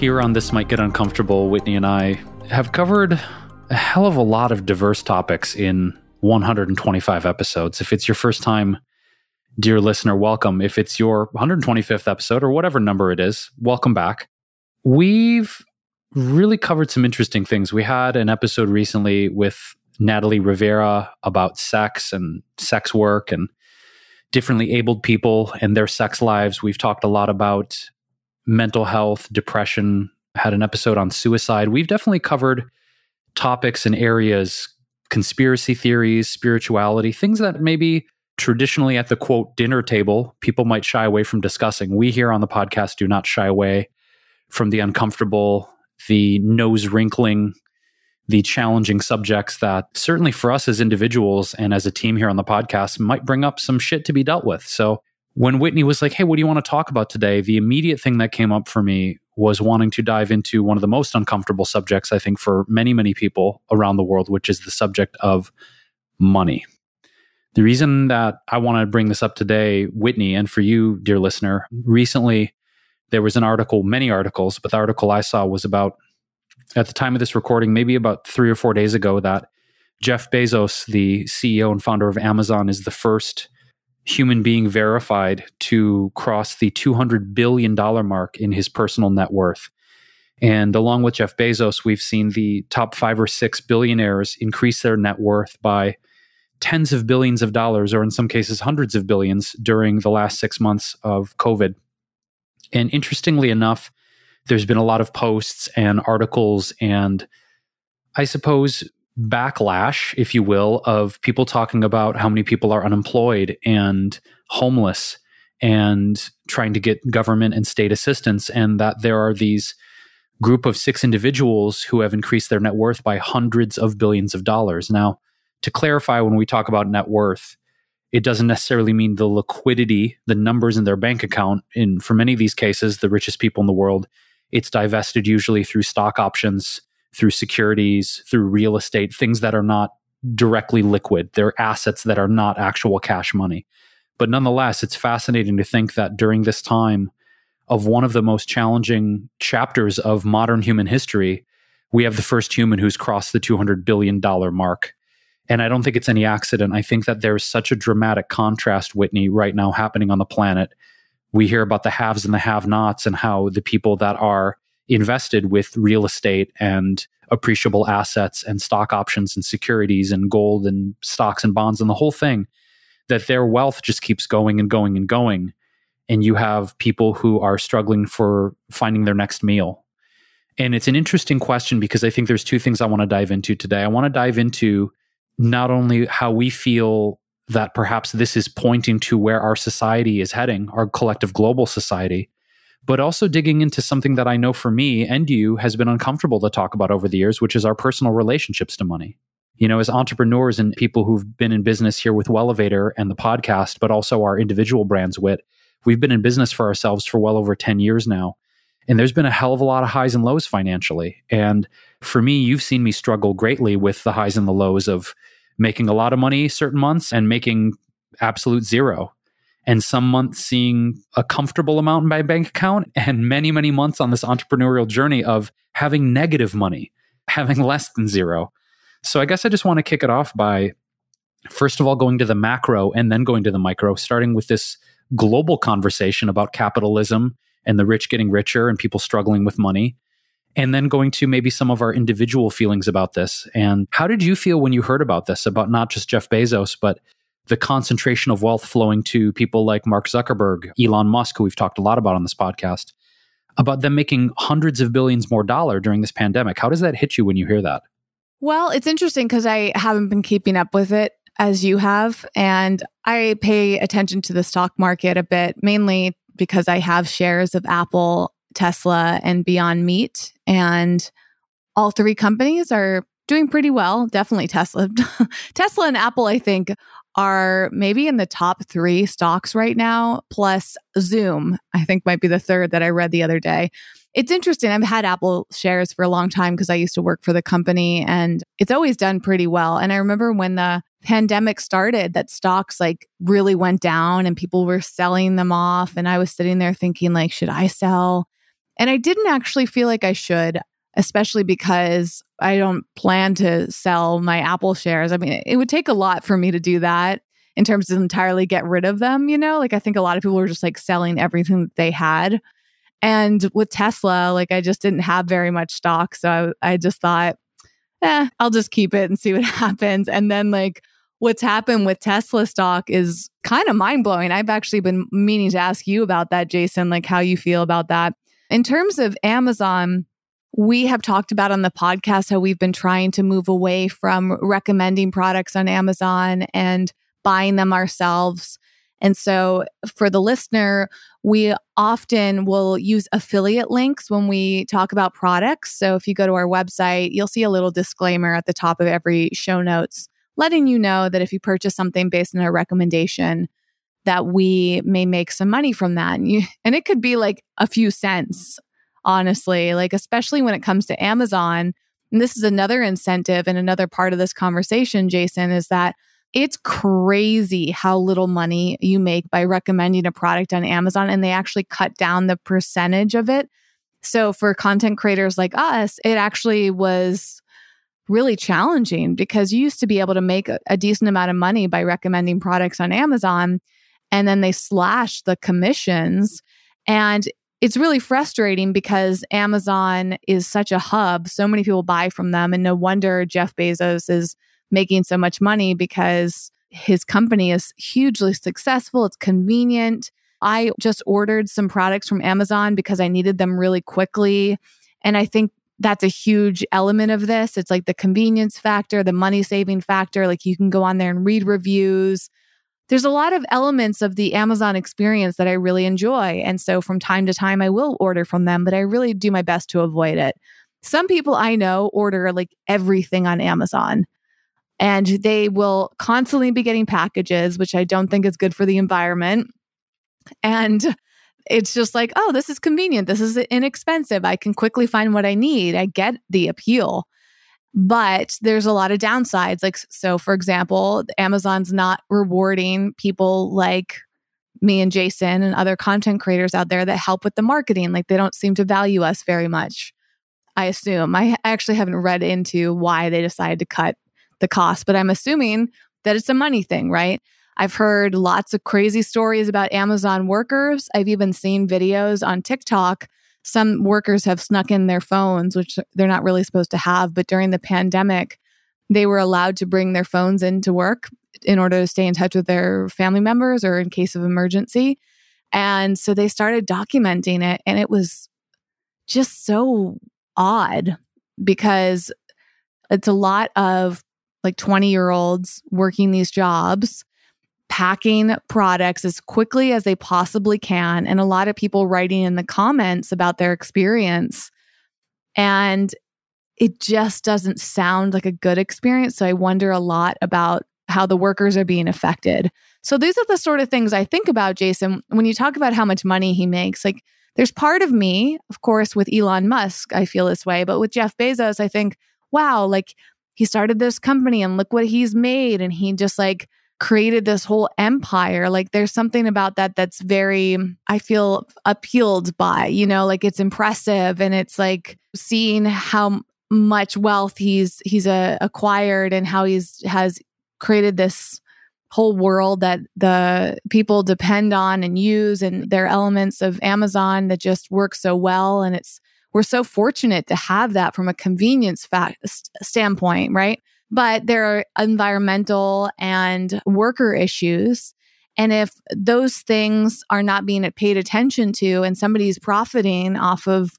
Here on This Might Get Uncomfortable, Whitney and I have covered a hell of a lot of diverse topics in 125 episodes. If it's your first time, dear listener, welcome. If it's your 125th episode or whatever number it is, welcome back. We've really covered some interesting things. We had an episode recently with Natalie Rivera about sex and sex work and differently abled people and their sex lives. We've talked a lot about mental health, depression, had an episode on suicide. We've definitely covered topics and areas, conspiracy theories, spirituality, things that maybe traditionally at the quote dinner table people might shy away from discussing. We here on the podcast do not shy away from the uncomfortable, the nose wrinkling, the challenging subjects that certainly for us as individuals and as a team here on the podcast might bring up some shit to be dealt with. So when Whitney was like, Hey, what do you want to talk about today? The immediate thing that came up for me was wanting to dive into one of the most uncomfortable subjects, I think, for many, many people around the world, which is the subject of money. The reason that I want to bring this up today, Whitney, and for you, dear listener, recently there was an article, many articles, but the article I saw was about, at the time of this recording, maybe about three or four days ago, that Jeff Bezos, the CEO and founder of Amazon, is the first human being verified to cross the $200 billion mark in his personal net worth. And along with Jeff Bezos, we've seen the top five or six billionaires increase their net worth by tens of billions of dollars, or in some cases, hundreds of billions during the last six months of COVID. And interestingly enough, there's been a lot of posts and articles and I suppose backlash, if you will, of people talking about how many people are unemployed and homeless and trying to get government and state assistance, and that there are these group of six individuals who have increased their net worth by hundreds of billions of dollars. Now, to clarify, when we talk about net worth, it doesn't necessarily mean the liquidity, the numbers in their bank account. In for many of these cases, the richest people in the world, it's divested usually through stock options through securities, through real estate, things that are not directly liquid. They're assets that are not actual cash money. But nonetheless, it's fascinating to think that during this time of one of the most challenging chapters of modern human history, we have the first human who's crossed the $200 billion mark. And I don't think it's any accident. I think that there's such a dramatic contrast, Whitney, right now happening on the planet. We hear about the haves and the have nots and how the people that are invested with real estate and appreciable assets and stock options and securities and gold and stocks and bonds and the whole thing, that their wealth just keeps going and going and going. And you have people who are struggling for finding their next meal. And it's an interesting question because I think there's two things I want to dive into today. I want to dive into not only how we feel that perhaps this is pointing to where our society is heading, our collective global society, but also digging into something that I know for me and you has been uncomfortable to talk about over the years, which is our personal relationships to money. You know, as entrepreneurs and people who've been in business here with Wellevator and the podcast, but also our individual brands, Wit, we've been in business for ourselves for well over 10 years now. And there's been a hell of a lot of highs and lows financially. And for me, you've seen me struggle greatly with the highs and the lows of making a lot of money certain months and making absolute zero and some months seeing a comfortable amount in my bank account and many many months on this entrepreneurial journey of having negative money having less than zero. So i guess i just want to kick it off by first of all going to the macro and then going to the micro starting with this global conversation about capitalism and the rich getting richer and people struggling with money and then going to maybe some of our individual feelings about this. And how did you feel when you heard about this about not just jeff bezos but the concentration of wealth flowing to people like Mark Zuckerberg, Elon Musk, who we've talked a lot about on this podcast, about them making hundreds of billions more dollar during this pandemic. How does that hit you when you hear that? Well, it's interesting because I haven't been keeping up with it as you have. And I pay attention to the stock market a bit, mainly because I have shares of Apple, Tesla, and Beyond Meat. And all three companies are doing pretty well. Definitely Tesla. Tesla and Apple, I think, are maybe in the top three stocks right now, plus Zoom, I think might be the third that I read the other day. It's interesting. I've had Apple shares for a long time because I used to work for the company and it's always done pretty well. And I remember when the pandemic started that stocks like really went down and people were selling them off. And I was sitting there thinking, like, should I sell? And I didn't actually feel like I should, especially because I don't plan to sell my Apple shares. I mean, it would take a lot for me to do that in terms of entirely get rid of them, you know? Like I think a lot of people were just like selling everything that they had. And with Tesla, like I just didn't have very much stock. So I, I just thought, eh, I'll just keep it and see what happens. And then like what's happened with Tesla stock is kind of mind blowing. I've actually been meaning to ask you about that, Jason, like how you feel about that. In terms of Amazon, we have talked about on the podcast how we've been trying to move away from recommending products on Amazon and buying them ourselves. And so for the listener, we often will use affiliate links when we talk about products. So if you go to our website, you'll see a little disclaimer at the top of every show notes letting you know that if you purchase something based on a recommendation, that we may make some money from that. And, you, and it could be like a few cents, honestly, like especially when it comes to Amazon. And this is another incentive and another part of this conversation, Jason, is that it's crazy how little money you make by recommending a product on Amazon, and they actually cut down the percentage of it. So, for content creators like us, it actually was really challenging because you used to be able to make a, decent amount of money by recommending products on Amazon, and then they slashed the commissions. And it's really frustrating because Amazon is such a hub. So many people buy from them. And no wonder Jeff Bezos is making so much money because his company is hugely successful. It's convenient. I just ordered some products from Amazon because I needed them really quickly. And I think that's a huge element of this. It's like the convenience factor, the money saving factor. Like you can go on there and read reviews. There's a lot of elements of the Amazon experience that I really enjoy. And so from time to time, I will order from them, but I really do my best to avoid it. Some people I know order like everything on Amazon and they will constantly be getting packages, which I don't think is good for the environment. And it's just like, oh, this is convenient. This is inexpensive. I can quickly find what I need. I get the appeal. But there's a lot of downsides. Like, so for example, Amazon's not rewarding people like me and Jason and other content creators out there that help with the marketing. Like, they don't seem to value us very much. I assume. I actually haven't read into why they decided to cut the cost, but I'm assuming that it's a money thing, right? I've heard lots of crazy stories about Amazon workers. I've even seen videos on TikTok. Some workers have snuck in their phones, which they're not really supposed to have. But during the pandemic, they were allowed to bring their phones into work in order to stay in touch with their family members or in case of emergency. And so they started documenting it. And it was just so odd because it's a lot of like 20 year olds working these jobs, packing products as quickly as they possibly can. And a lot of people writing in the comments about their experience. And it just doesn't sound like a good experience. So I wonder a lot about how the workers are being affected. So these are the sort of things I think about, Jason, when you talk about how much money he makes. Like, there's part of me, of course, with Elon Musk, I feel this way, but with Jeff Bezos, I think, wow, like he started this company and look what he's made. And he just like created this whole empire. Like there's something about that that's very, I feel appealed by, you know, like it's impressive and it's like seeing how much wealth he's he's uh, acquired and how he's has created this whole world that the people depend on and use and their elements of Amazon that just work so well and it's we're so fortunate to have that from a convenience standpoint, right? But there are environmental and worker issues. And if those things are not being paid attention to and somebody's profiting off of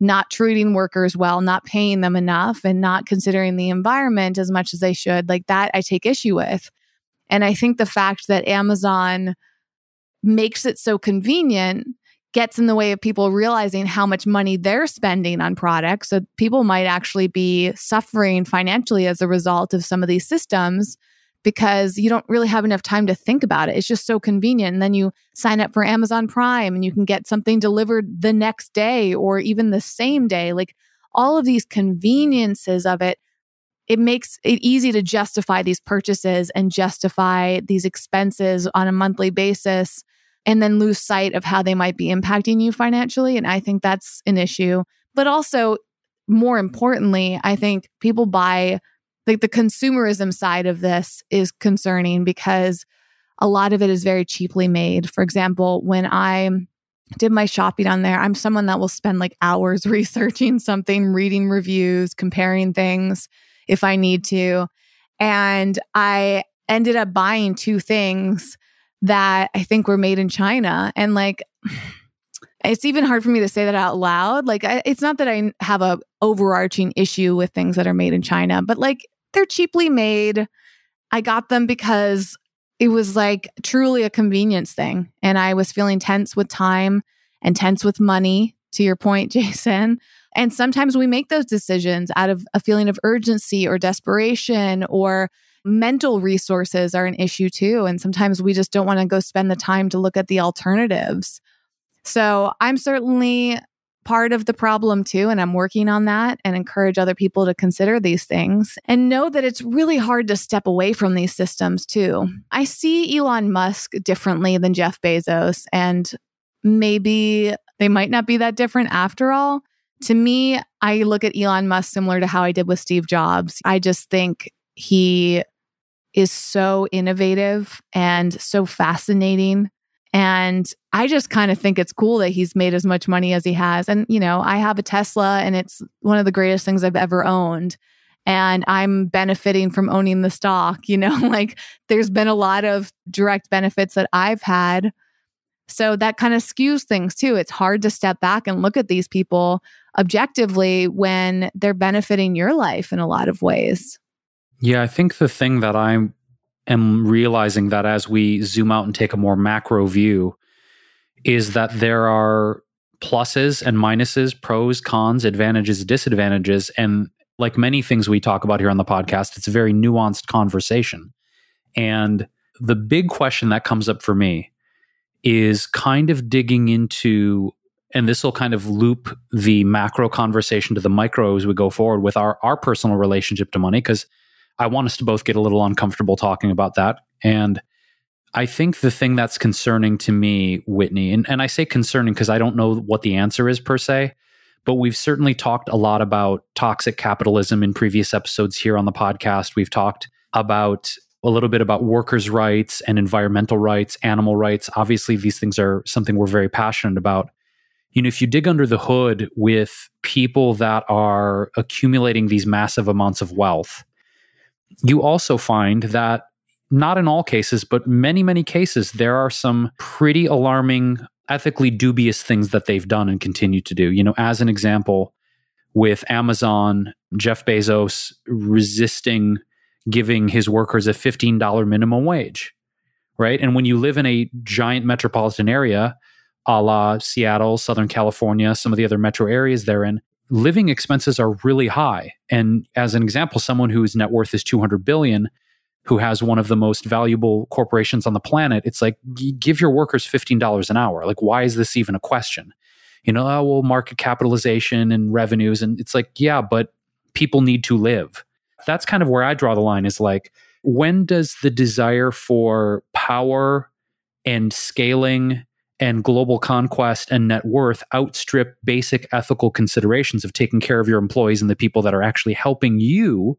not treating workers well, not paying them enough, and not considering the environment as much as they should, like that, I take issue with. And I think the fact that Amazon makes it so convenient gets in the way of people realizing how much money they're spending on products. So people might actually be suffering financially as a result of some of these systems because you don't really have enough time to think about it. It's just so convenient. And then you sign up for Amazon Prime and you can get something delivered the next day or even the same day. Like all of these conveniences of it, it makes it easy to justify these purchases and justify these expenses on a monthly basis and then lose sight of how they might be impacting you financially. And I think that's an issue. But also, more importantly, I think people buy like the consumerism side of this is concerning because a lot of it is very cheaply made. For example, when I did my shopping on there, I'm someone that will spend like hours researching something, reading reviews, comparing things if I need to. And I ended up buying two things that I think were made in China. And like, it's even hard for me to say that out loud. Like, I, it's not that I have a overarching issue with things that are made in China, but like, they're cheaply made. I got them because it was like truly a convenience thing. And I was feeling tense with time and tense with money, to your point, Jason. And sometimes we make those decisions out of a feeling of urgency or desperation or mental resources are an issue too. And sometimes we just don't want to go spend the time to look at the alternatives. So I'm certainly part of the problem too. And I'm working on that and encourage other people to consider these things and know that it's really hard to step away from these systems too. I see Elon Musk differently than Jeff Bezos, and maybe they might not be that different after all. To me, I look at Elon Musk similar to how I did with Steve Jobs. I just think he is so innovative and so fascinating. And I just kind of think it's cool that he's made as much money as he has. And, you know, I have a Tesla and it's one of the greatest things I've ever owned. And I'm benefiting from owning the stock. You know, like there's been a lot of direct benefits that I've had. So that kind of skews things too. It's hard to step back and look at these people objectively when they're benefiting your life in a lot of ways. Yeah, I think the thing that I am realizing that as we zoom out and take a more macro view is that there are pluses and minuses, pros, cons, advantages, disadvantages. And like many things we talk about here on the podcast, it's a very nuanced conversation. And the big question that comes up for me is kind of digging into and this will kind of loop the macro conversation to the micro as we go forward with our our personal relationship to money because I want us to both get a little uncomfortable talking about that. And I think the thing that's concerning to me, Whitney, and, and I say concerning because I don't know what the answer is per se, but we've certainly talked a lot about toxic capitalism in previous episodes here on the podcast. We've talked about a little bit about workers' rights and environmental rights, animal rights. Obviously, these things are something we're very passionate about. You know, if you dig under the hood with people that are accumulating these massive amounts of wealth, you also find that not in all cases, but many, many cases, there are some pretty alarming, ethically dubious things that they've done and continue to do. You know, as an example, with Amazon, Jeff Bezos resisting giving his workers a $15 minimum wage, right? And when you live in a giant metropolitan area, a la Seattle, Southern California, some of the other metro areas they're in, living expenses are really high. And as an example, someone whose net worth is 200 billion, who has one of the most valuable corporations on the planet, it's like give your workers $15 an hour. Like why is this even a question? You know, oh, well, market capitalization and revenues and it's like, yeah, but people need to live. That's kind of where I draw the line is like when does the desire for power and scaling and global conquest and net worth outstrip basic ethical considerations of taking care of your employees and the people that are actually helping you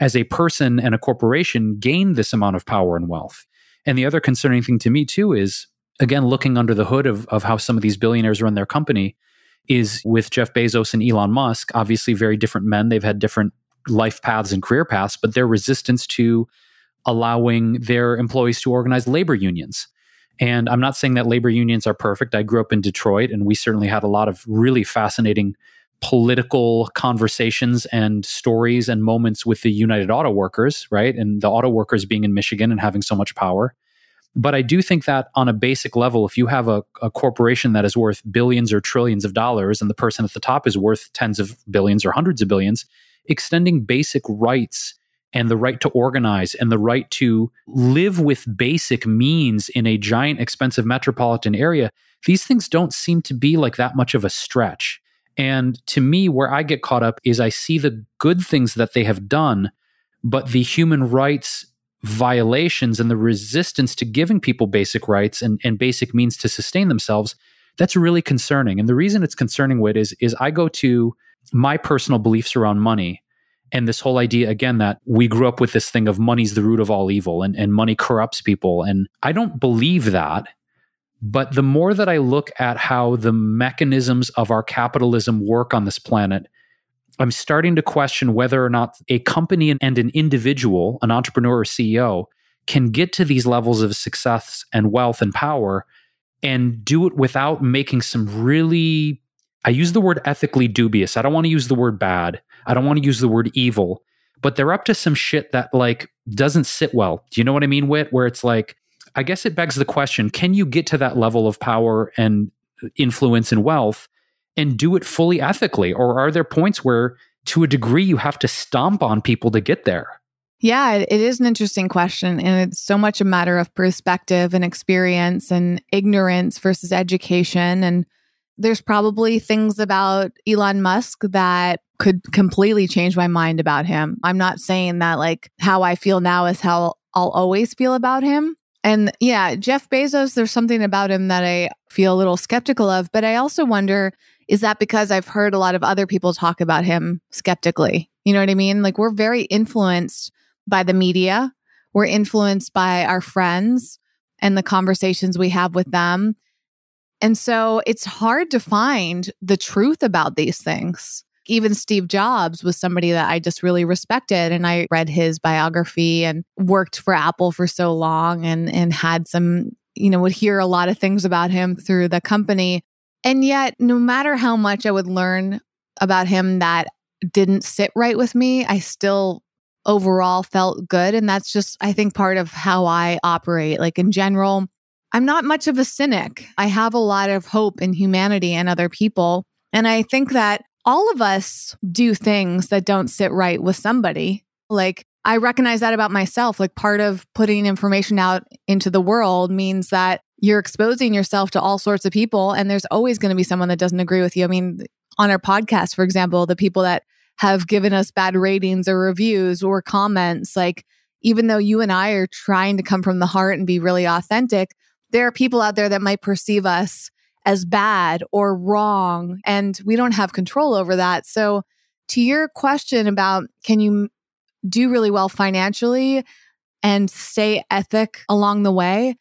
as a person and a corporation gain this amount of power and wealth. And the other concerning thing to me too is again looking under the hood of, of how some of these billionaires run their company is with Jeff Bezos and Elon Musk, obviously very different men. They've had different life paths and career paths, but their resistance to allowing their employees to organize labor unions and I'm not saying that labor unions are perfect. I grew up in Detroit, and we certainly had a lot of really fascinating political conversations and stories and moments with the United Auto Workers, right? And the auto workers being in Michigan and having so much power. But I do think that on a basic level, if you have a, a, corporation that is worth billions or trillions of dollars and the person at the top is worth tens of billions or hundreds of billions, extending basic rights and the right to organize and the right to live with basic means in a giant, expensive metropolitan area, these things don't seem to be like that much of a stretch. And to me, where I get caught up is I see the good things that they have done, but the human rights violations and the resistance to giving people basic rights and, and basic means to sustain themselves, that's really concerning. And the reason it's concerning, Whit, is, is I go to my personal beliefs around money and this whole idea again that we grew up with this thing of money's the root of all evil and, and money corrupts people. And I don't believe that. But the more that I look at how the mechanisms of our capitalism work on this planet, I'm starting to question whether or not a company and an individual, an entrepreneur or CEO, can get to these levels of success and wealth and power and do it without making some really, I use the word ethically dubious. I don't want to use the word bad. I don't want to use the word evil, but they're up to some shit that like doesn't sit well. Do you know what I mean, Whit? Where it's like, I guess it begs the question can you get to that level of power and influence and wealth and do it fully ethically? Or are there points where, to a degree, you have to stomp on people to get there? Yeah, it is an interesting question. And it's so much a matter of perspective and experience and ignorance versus education. And there's probably things about Elon Musk that could completely change my mind about him. I'm not saying that like how I feel now is how I'll always feel about him. And yeah, Jeff Bezos, there's something about him that I feel a little skeptical of, but I also wonder is that because I've heard a lot of other people talk about him skeptically? You know what I mean? Like we're very influenced by the media, we're influenced by our friends and the conversations we have with them. And so it's hard to find the truth about these things. Even Steve Jobs was somebody that I just really respected. And I read his biography and worked for Apple for so long and, and had some, you know, would hear a lot of things about him through the company. And yet, no matter how much I would learn about him that didn't sit right with me, I still overall felt good. And that's just, I think, part of how I operate. Like in general, I'm not much of a cynic. I have a lot of hope in humanity and other people. And I think that all of us do things that don't sit right with somebody. Like, I recognize that about myself. Like, part of putting information out into the world means that you're exposing yourself to all sorts of people, and there's always going to be someone that doesn't agree with you. I mean, on our podcast, for example, the people that have given us bad ratings or reviews or comments, like, even though you and I are trying to come from the heart and be really authentic, there are people out there that might perceive us as bad or wrong, and we don't have control over that. So, to your question about can you do really well financially and stay ethic along the way?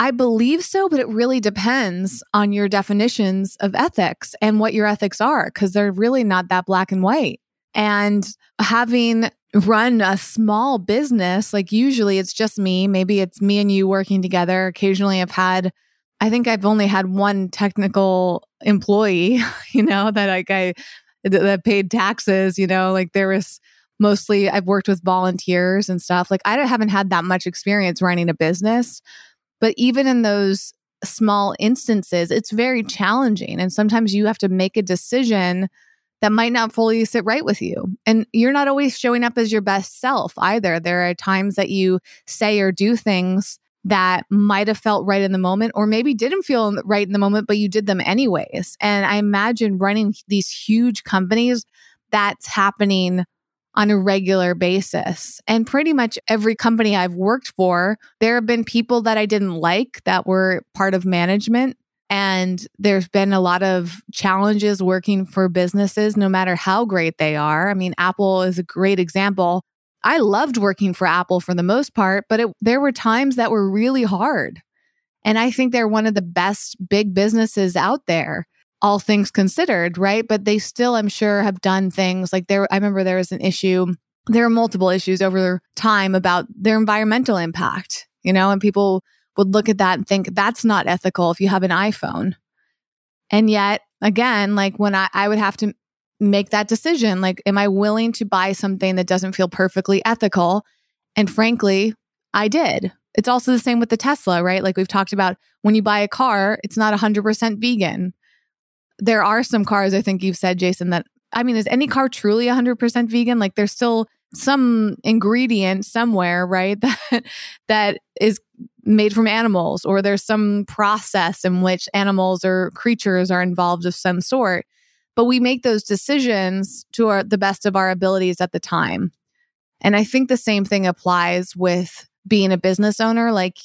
I believe so, but it really depends on your definitions of ethics and what your ethics are, because they're really not that black and white. And having run a small business, like usually it's just me, maybe it's me and you working together. Occasionally I've had, I think I've only had one technical employee, you know, that like I, that paid taxes, you know, like there was mostly I've worked with volunteers and stuff. Like I haven't had that much experience running a business, but even in those small instances, it's very challenging. And sometimes you have to make a decision that might not fully sit right with you. And you're not always showing up as your best self either. There are times that you say or do things that might have felt right in the moment or maybe didn't feel right in the moment, but you did them anyways. And I imagine running these huge companies, that's happening on a regular basis. And pretty much every company I've worked for, there have been people that I didn't like that were part of management and there's been a lot of challenges working for businesses, no matter how great they are. I mean, Apple is a great example. I loved working for Apple for the most part, but it, there were times that were really hard. And I think they're one of the best big businesses out there, all things considered, right? But they still, I'm sure, have done things like there. I remember there was an issue, there are multiple issues over time about their environmental impact, you know, and people would look at that and think that's not ethical if you have an iPhone. And yet, again, like when I, I would have to make that decision, like, am I willing to buy something that doesn't feel perfectly ethical? And frankly, I did. It's also the same with the Tesla, right? Like we've talked about when you buy a car, it's not 100% vegan. There are some cars, I think you've said, Jason, that I mean, is any car truly 100% vegan? Like there's still some ingredient somewhere, right? That that is made from animals or there's some process in which animals or creatures are involved of some sort. But we make those decisions to our, the best of our abilities at the time. And I think the same thing applies with being a business owner. Like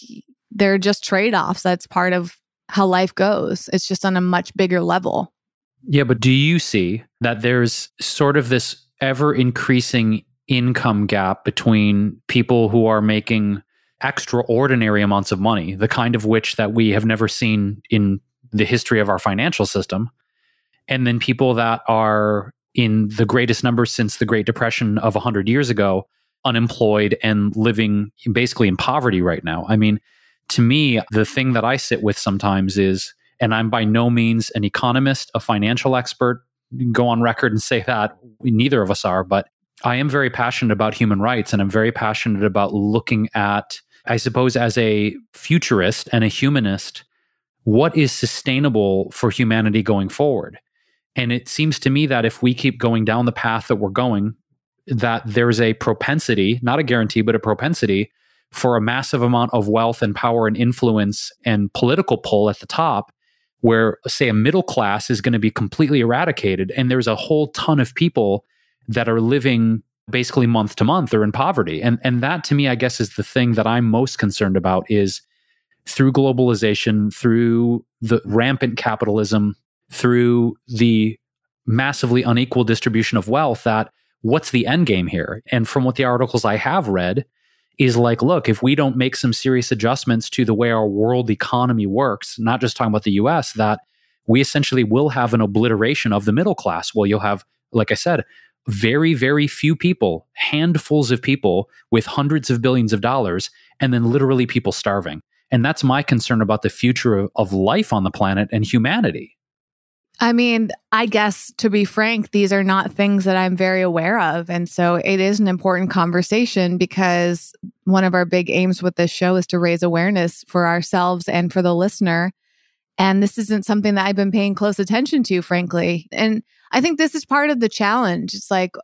they're just trade offs. That's part of how life goes. It's just on a much bigger level. Yeah, but do you see that there's sort of this ever increasing income gap between people who are making extraordinary amounts of money, the kind of which that we have never seen in the history of our financial system, and then people that are in the greatest numbers since the Great Depression of 100 years ago, unemployed and living basically in poverty right now. I mean, to me, the thing that I sit with sometimes is, and I'm by no means an economist, a financial expert, go on record and say that neither of us are, but I am very passionate about human rights and I'm very passionate about looking at, I suppose, as a futurist and a humanist, what is sustainable for humanity going forward. And it seems to me that if we keep going down the path that we're going, that there's a propensity, not a guarantee, but a propensity for a massive amount of wealth and power and influence and political pull at the top, where, say, a middle class is going to be completely eradicated. And there's a whole ton of people that are living basically month to month or in poverty. And and that to me I guess is the thing that I'm most concerned about is through globalization, through the rampant capitalism, through the massively unequal distribution of wealth that what's the end game here? And from what the articles I have read is like, look, if we don't make some serious adjustments to the way our world economy works, not just talking about the US, that we essentially will have an obliteration of the middle class. Well, you'll have, like I said, very, very few people, handfuls of people with hundreds of billions of dollars, and then literally people starving. And that's my concern about the future of, of life on the planet and humanity. I mean, I guess to be frank, these are not things that I'm very aware of. And so it is an important conversation because one of our big aims with this show is to raise awareness for ourselves and for the listener. And this isn't something that I've been paying close attention to, frankly. And I think this is part of the challenge. It's like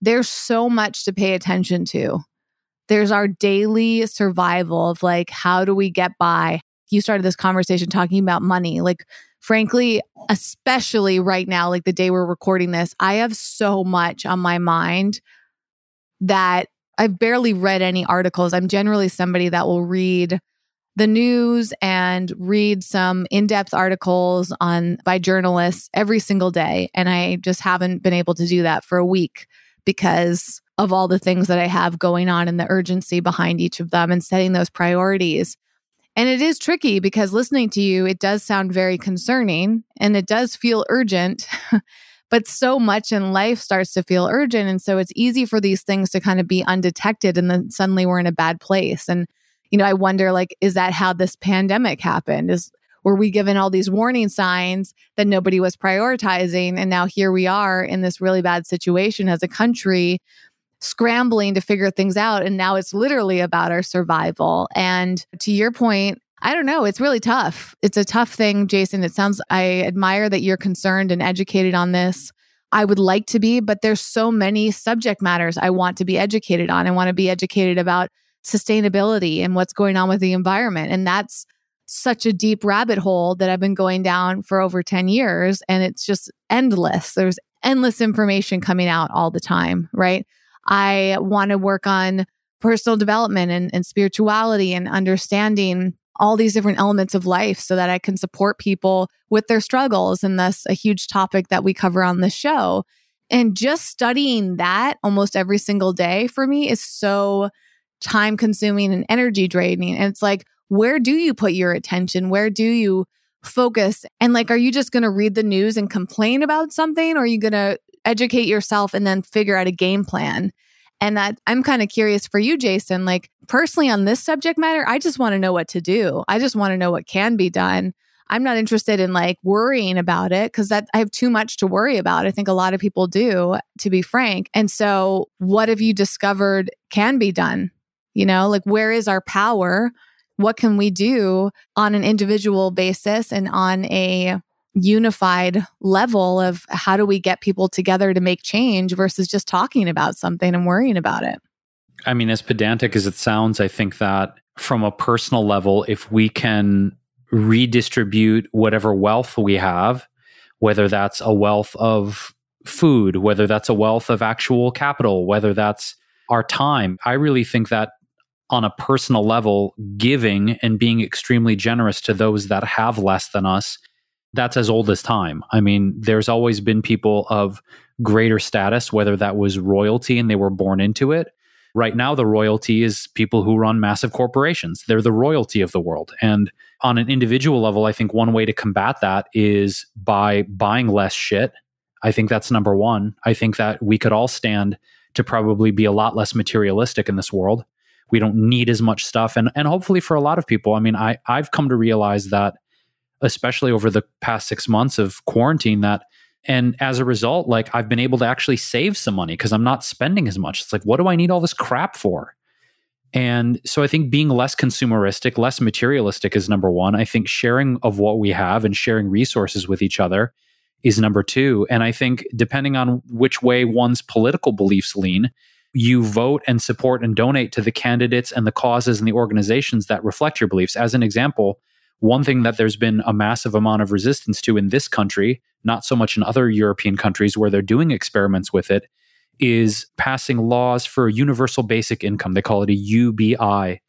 there's so much to pay attention to. There's our daily survival of like, how do we get by? You started this conversation talking about money. Like, frankly, especially right now, like the day we're recording this, I have so much on my mind that I've barely read any articles. I'm generally somebody that will read the news and read some in-depth articles on by journalists every single day and I just haven't been able to do that for a week because of all the things that I have going on and the urgency behind each of them and setting those priorities. And it is tricky because listening to you, it does sound very concerning and it does feel urgent. but so much in life starts to feel urgent. And so it's easy for these things to kind of be undetected. And then suddenly we're in a bad place. And you know, I wonder like, is that how this pandemic happened? Is were we given all these warning signs that nobody was prioritizing? And now here we are in this really bad situation as a country scrambling to figure things out. And now it's literally about our survival. And to your point, I don't know. It's really tough. It's a tough thing, Jason. It sounds, I admire that you're concerned and educated on this. I would like to be, but there's so many subject matters I want to be educated on. I want to be educated about sustainability and what's going on with the environment. And that's such a deep rabbit hole that I've been going down for over 10 years. And it's just endless. There's endless information coming out all the time, right? I want to work on personal development and, and spirituality and understanding all these different elements of life so that I can support people with their struggles. And that's a huge topic that we cover on the show. And just studying that almost every single day for me is so time consuming and energy draining. And it's like, where do you put your attention? Where do you focus? And like, are you just going to read the news and complain about something? Or are you going to educate yourself and then figure out a game plan? And that I'm kind of curious for you, Jason. Like, personally, on this subject matter, I just want to know what to do. I just want to know what can be done. I'm not interested in like worrying about it because that I have too much to worry about. I think a lot of people do, to be frank. And so, what have you discovered can be done? You know, like where is our power? What can we do on an individual basis and on a unified level of how do we get people together to make change versus just talking about something and worrying about it? I mean, as pedantic as it sounds, I think that from a personal level, if we can redistribute whatever wealth we have, whether that's a wealth of food, whether that's a wealth of actual capital, whether that's our time. I really think that on a personal level, giving and being extremely generous to those that have less than us, that's as old as time. I mean, there's always been people of greater status, whether that was royalty and they were born into it. Right now, the royalty is people who run massive corporations. They're the royalty of the world. And on an individual level, I think one way to combat that is by buying less shit. I think that's number one. I think that we could all stand to probably be a lot less materialistic in this world. We don't need as much stuff. And, and hopefully for a lot of people, I mean, I, I've come to realize that, especially over the past six months of quarantine, that and as a result, like I've been able to actually save some money because I'm not spending as much. It's like, what do I need all this crap for? And so I think being less consumeristic, less materialistic is number one. I think sharing of what we have and sharing resources with each other is number two. And I think depending on which way one's political beliefs lean, you vote and support and donate to the candidates and the causes and the organizations that reflect your beliefs. As an example, one thing that there's been a massive amount of resistance to in this country, not so much in other European countries where they're doing experiments with it, is passing laws for a universal basic income. They call it a UBI.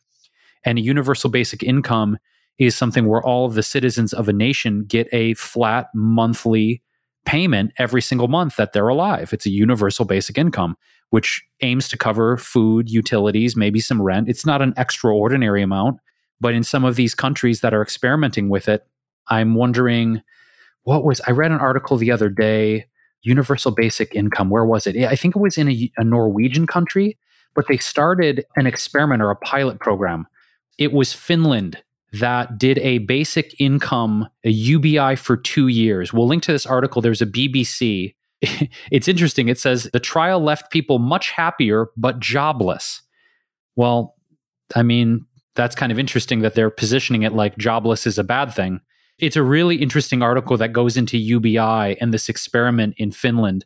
And a universal basic income is something where all of the citizens of a nation get a flat monthly payment every single month that they're alive. It's a universal basic income, which aims to cover food, utilities, maybe some rent. It's not an extraordinary amount, but in some of these countries that are experimenting with it, I'm wondering what was I read an article the other day, universal basic income, where was it? I think it was in a, a Norwegian country, but they started an experiment or a pilot program. It was Finland that did a basic income, a UBI for two years. We'll link to this article. There's a BBC. it's interesting. It says the trial left people much happier but jobless. Well, I mean, that's kind of interesting that they're positioning it like jobless is a bad thing. It's a really interesting article that goes into UBI and this experiment in Finland.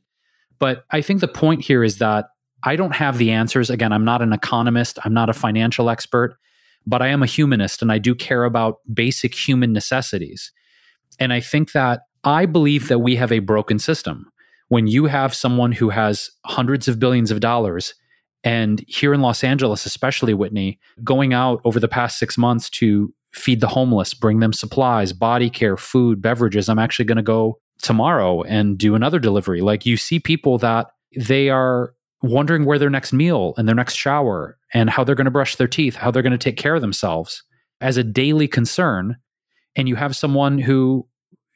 But I think the point here is that I don't have the answers. Again, I'm not an economist, I'm not a financial expert but I am a humanist and I do care about basic human necessities. And I think that I believe that we have a broken system. When you have someone who has hundreds of billions of dollars, and here in Los Angeles, especially Whitney, going out over the past six months to feed the homeless, bring them supplies, body care, food, beverages. I'm actually going to go tomorrow and do another delivery. Like you see people that they are wondering where their next meal and their next shower and how they're going to brush their teeth, how they're going to take care of themselves as a daily concern. And you have someone who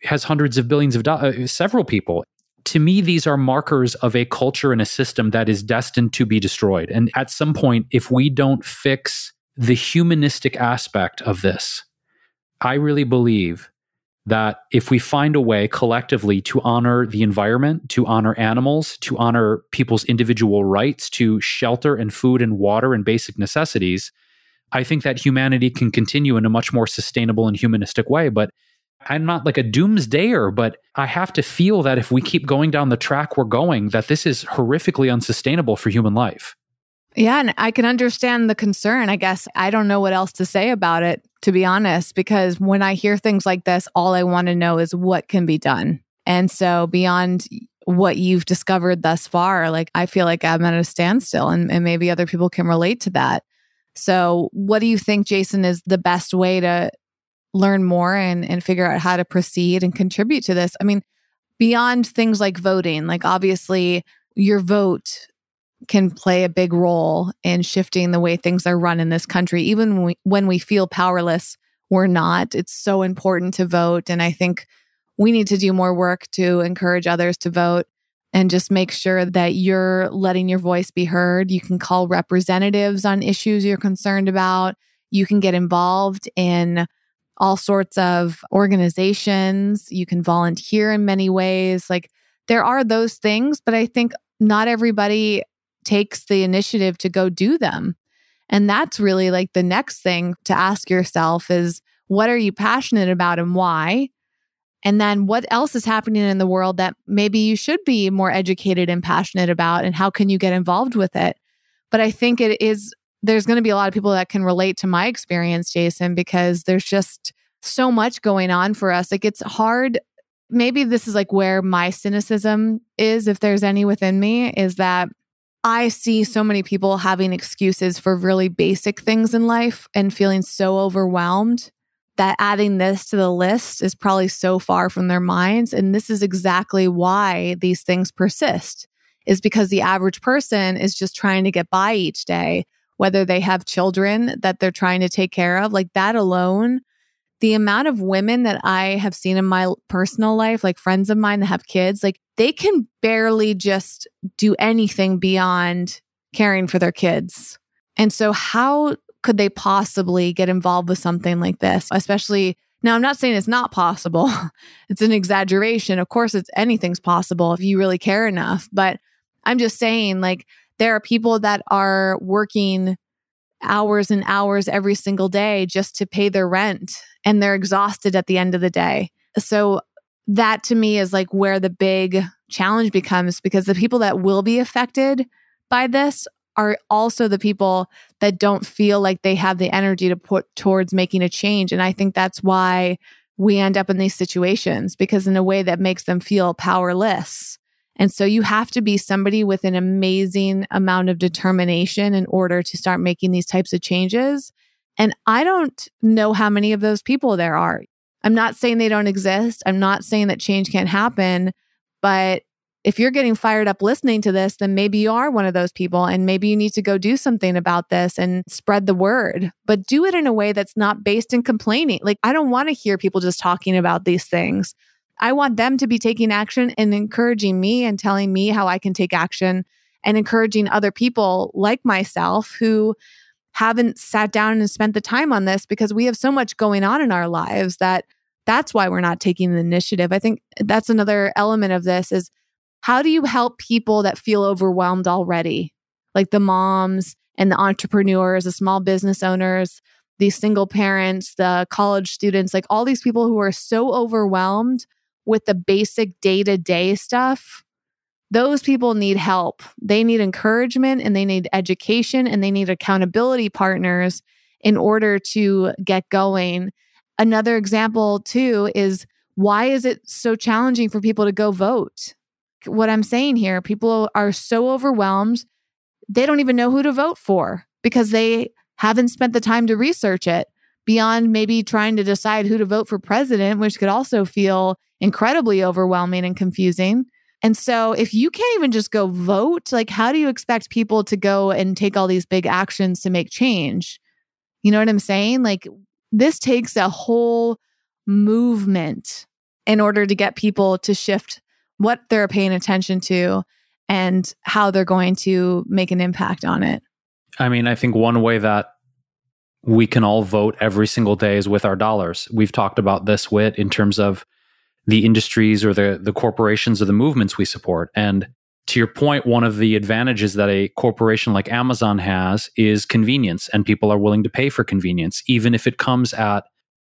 has hundreds of billions of dollars, uh, several people. To me, these are markers of a culture and a system that is destined to be destroyed. And at some point, if we don't fix the humanistic aspect of this, I really believe that if we find a way collectively to honor the environment, to honor animals, to honor people's individual rights to shelter and food and water and basic necessities, I think that humanity can continue in a much more sustainable and humanistic way. But I'm not like a doomsdayer, but I have to feel that if we keep going down the track we're going, that this is horrifically unsustainable for human life. Yeah, and I can understand the concern. I guess I don't know what else to say about it, to be honest, because when I hear things like this, all I want to know is what can be done. And so, beyond what you've discovered thus far, like I feel like I'm at a standstill, and, and maybe other people can relate to that. So, what do you think, Jason, is the best way to learn more and, and figure out how to proceed and contribute to this? I mean, beyond things like voting, like obviously your vote can play a big role in shifting the way things are run in this country. Even when we, when we feel powerless, we're not. It's so important to vote. And I think we need to do more work to encourage others to vote and just make sure that you're letting your voice be heard. You can call representatives on issues you're concerned about. You can get involved in all sorts of organizations. You can volunteer in many ways. Like there are those things, but I think not everybody takes the initiative to go do them. And that's really like the next thing to ask yourself is what are you passionate about and why? And then what else is happening in the world that maybe you should be more educated and passionate about? And how can you get involved with it? But I think it is, there's going to be a lot of people that can relate to my experience, Jason, because there's just so much going on for us. Like it's hard. Maybe this is like where my cynicism is, if there's any within me, is that I see so many people having excuses for really basic things in life and feeling so overwhelmed that adding this to the list is probably so far from their minds. And this is exactly why these things persist, is because the average person is just trying to get by each day, whether they have children that they're trying to take care of, like that alone. The amount of women that I have seen in my personal life, like friends of mine that have kids, like they can barely just do anything beyond caring for their kids. And so, how could they possibly get involved with something like this? Especially now, I'm not saying it's not possible. it's an exaggeration. Of course, it's anything's possible if you really care enough. But I'm just saying, like, there are people that are working hours and hours every single day just to pay their rent and they're exhausted at the end of the day. So, that to me is like where the big challenge becomes because the people that will be affected by this are also the people that don't feel like they have the energy to put towards making a change. And I think that's why we end up in these situations because in a way that makes them feel powerless. And so you have to be somebody with an amazing amount of determination in order to start making these types of changes. And I don't know how many of those people there are. I'm not saying they don't exist. I'm not saying that change can't happen, but if you're getting fired up listening to this, then maybe you are one of those people and maybe you need to go do something about this and spread the word, but do it in a way that's not based in complaining. Like, I don't want to hear people just talking about these things. I want them to be taking action and encouraging me and telling me how I can take action and encouraging other people like myself who haven't sat down and spent the time on this because we have so much going on in our lives that that's why we're not taking the initiative. I think that's another element of this is how do you help people that feel overwhelmed already? Like the moms and the entrepreneurs, the small business owners, these single parents, the college students, like all these people who are so overwhelmed with the basic day to day stuff. Those people need help. They need encouragement and they need education and they need accountability partners in order to get going. Another example, too, is why is it so challenging for people to go vote? what I'm saying here. People are so overwhelmed, they don't even know who to vote for because they haven't spent the time to research it beyond maybe trying to decide who to vote for president, which could also feel incredibly overwhelming and confusing. And so, if you can't even just go vote, like, how do you expect people to go and take all these big actions to make change? You know what I'm saying? Like, this takes a whole movement in order to get people to shift what they're paying attention to and how they're going to make an impact on it. I mean, I think one way that we can all vote every single day is with our dollars. We've talked about this Whit in terms of the industries or the the corporations or the movements we support. And to your point, one of the advantages that a corporation like Amazon has is convenience, and people are willing to pay for convenience, even if it comes at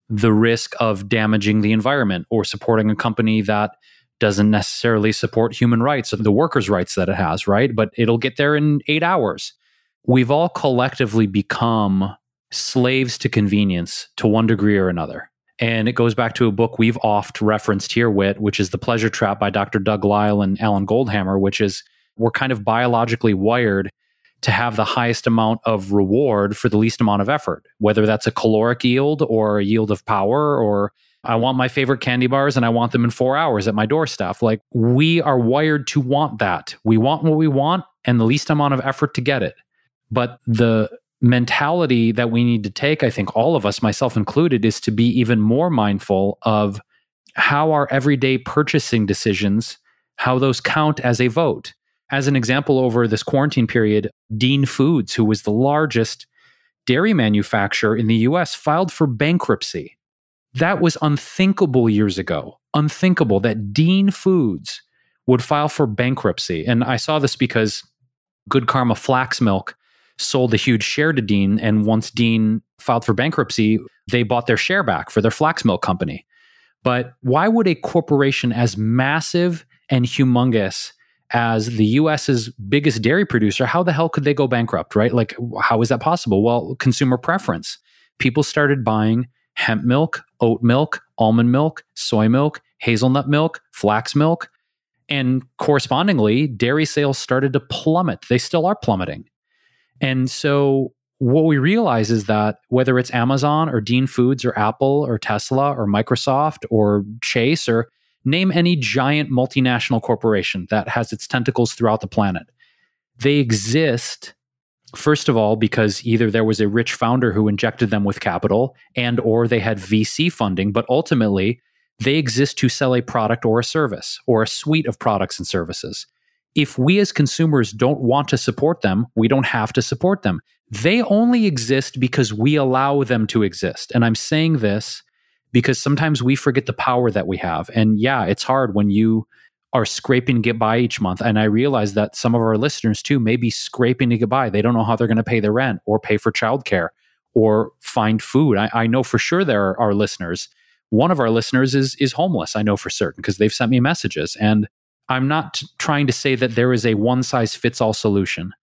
the risk of damaging the environment or supporting a company that doesn't necessarily support human rights or the workers' rights that it has, right? But it'll get there in eight hours. We've all collectively become slaves to convenience to one degree or another. And it goes back to a book we've oft referenced here, Whit, which is The Pleasure Trap by Dr. Doug Lisle and Alan Goldhamer, which is we're kind of biologically wired to have the highest amount of reward for the least amount of effort, whether that's a caloric yield or a yield of power or I want my favorite candy bars and I want them in four hours at my doorstep. Like we are wired to want that. We want what we want and the least amount of effort to get it. But the mentality that we need to take, I think all of us, myself included, is to be even more mindful of how our everyday purchasing decisions, how those count as a vote. As an example, over this quarantine period, Dean Foods, who was the largest dairy manufacturer in the US, filed for bankruptcy that was unthinkable years ago. Unthinkable that Dean Foods would file for bankruptcy. And I saw this because Good Karma Flax Milk sold a huge share to Dean. And once Dean filed for bankruptcy, they bought their share back for their flax milk company. But why would a corporation as massive and humongous as the US's biggest dairy producer, how the hell could they go bankrupt, right? Like, how is that possible? Well, consumer preference. People started buying hemp milk, oat milk, almond milk, soy milk, hazelnut milk, flax milk. And correspondingly, dairy sales started to plummet. They still are plummeting. And so what we realize is that whether it's Amazon or Dean Foods or Apple or Tesla or Microsoft or Chase or name any giant multinational corporation that has its tentacles throughout the planet, they exist first of all because either there was a rich founder who injected them with capital and or they had VC funding, but ultimately they exist to sell a product or a service or a suite of products and services if we as consumers don't want to support them, we don't have to support them. They only exist because we allow them to exist. And I'm saying this because sometimes we forget the power that we have. And yeah, it's hard when you are scraping to get by each month. And I realize that some of our listeners too may be scraping to get by. They don't know how they're going to pay their rent or pay for childcare or find food. I, I know for sure there are listeners. One of our listeners is is homeless. I know for certain because they've sent me messages. And I'm not trying to say that there is a one size fits all solution,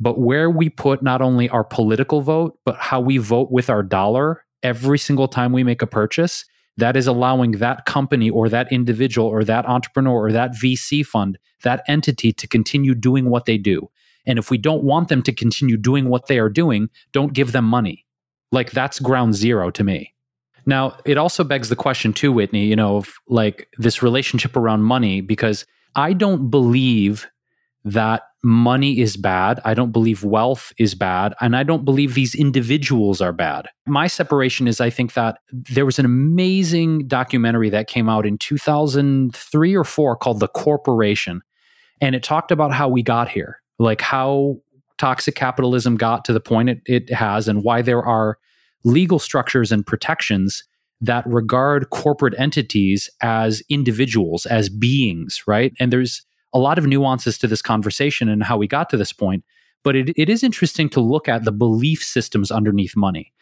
but where we put not only our political vote, but how we vote with our dollar every single time we make a purchase, that is allowing that company or that individual or that entrepreneur or that VC fund, that entity to continue doing what they do. And if we don't want them to continue doing what they are doing, don't give them money. Like that's ground zero to me. Now, it also begs the question too, Whitney, you know, of like this relationship around money, because I don't believe that money is bad. I don't believe wealth is bad. And I don't believe these individuals are bad. My separation is I think that there was an amazing documentary that came out in 2003 or 4 called The Corporation. And it talked about how we got here, like how toxic capitalism got to the point it, it has, and why there are legal structures and protections that regard corporate entities as individuals, as beings, right? And there's a lot of nuances to this conversation and how we got to this point. But it, it is interesting to look at the belief systems underneath money.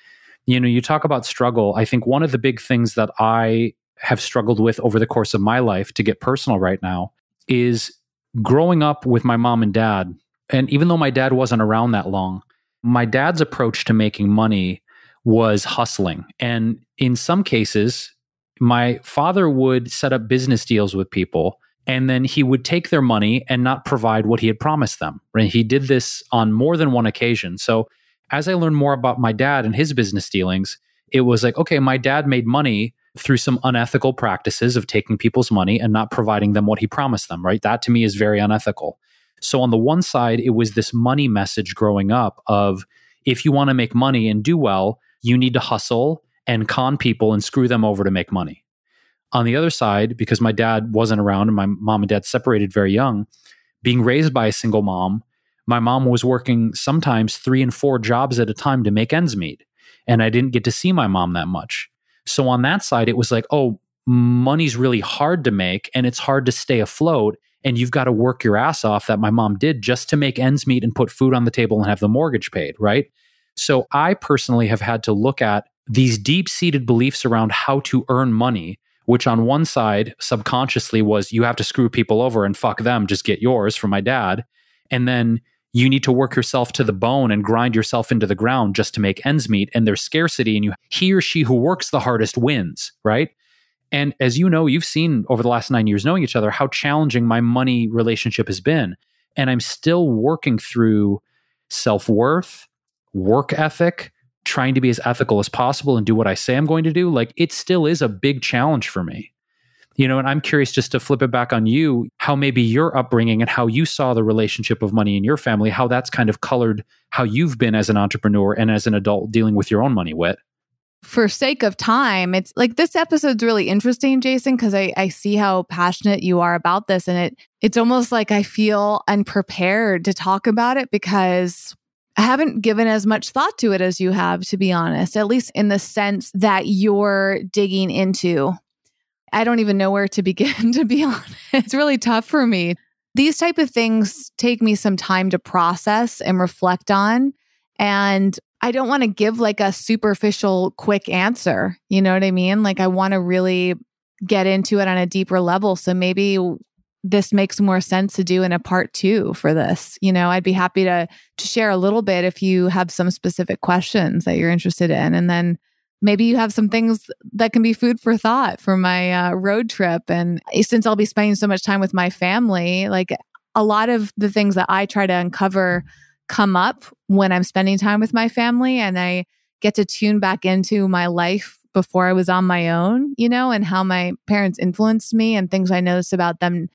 You know, you talk about struggle. I think one of the big things that I have struggled with over the course of my life to get personal right now is growing up with my mom and dad. And even though my dad wasn't around that long, my dad's approach to making money was hustling. And in some cases, my father would set up business deals with people and then he would take their money and not provide what he had promised them. Right? He did this on more than one occasion. So as I learned more about my dad and his business dealings, it was like, okay, my dad made money through some unethical practices of taking people's money and not providing them what he promised them, right? That to me is very unethical. So on the one side, it was this money message growing up of if you want to make money and do well, you need to hustle and con people and screw them over to make money. On the other side, because my dad wasn't around and my mom and dad separated very young, being raised by a single mom, my mom was working sometimes three and four jobs at a time to make ends meet. And I didn't get to see my mom that much. So on that side, it was like, oh, money's really hard to make and it's hard to stay afloat. And you've got to work your ass off that my mom did just to make ends meet and put food on the table and have the mortgage paid, right? So I personally have had to look at these deep seated beliefs around how to earn money, which on one side subconsciously was you have to screw people over and fuck them, just get yours from my dad. And then you need to work yourself to the bone and grind yourself into the ground just to make ends meet. And there's scarcity, and you he or she who works the hardest wins, right? And as you know, you've seen over the last nine years knowing each other how challenging my money relationship has been. And I'm still working through self worth, work ethic, trying to be as ethical as possible and do what I say I'm going to do, like it still is a big challenge for me. You know, and I'm curious just to flip it back on you, how maybe your upbringing and how you saw the relationship of money in your family, how that's kind of colored how you've been as an entrepreneur and as an adult dealing with your own money, Whit. For sake of time, it's like this episode's really interesting, Jason, because I, I see how passionate you are about this. And it it's almost like I feel unprepared to talk about it because I haven't given as much thought to it as you have, to be honest, at least in the sense that you're digging into. I don't even know where to begin, to be honest. It's really tough for me. These type of things take me some time to process and reflect on. And I don't want to give like a superficial quick answer. You know what I mean? Like I want to really get into it on a deeper level. So maybe this makes more sense to do in a part two for this. You know, I'd be happy to to share a little bit if you have some specific questions that you're interested in. And then maybe you have some things that can be food for thought for my uh, road trip. And since I'll be spending so much time with my family, like a lot of the things that I try to uncover come up when I'm spending time with my family and I get to tune back into my life before I was on my own, you know, and how my parents influenced me and things I noticed about them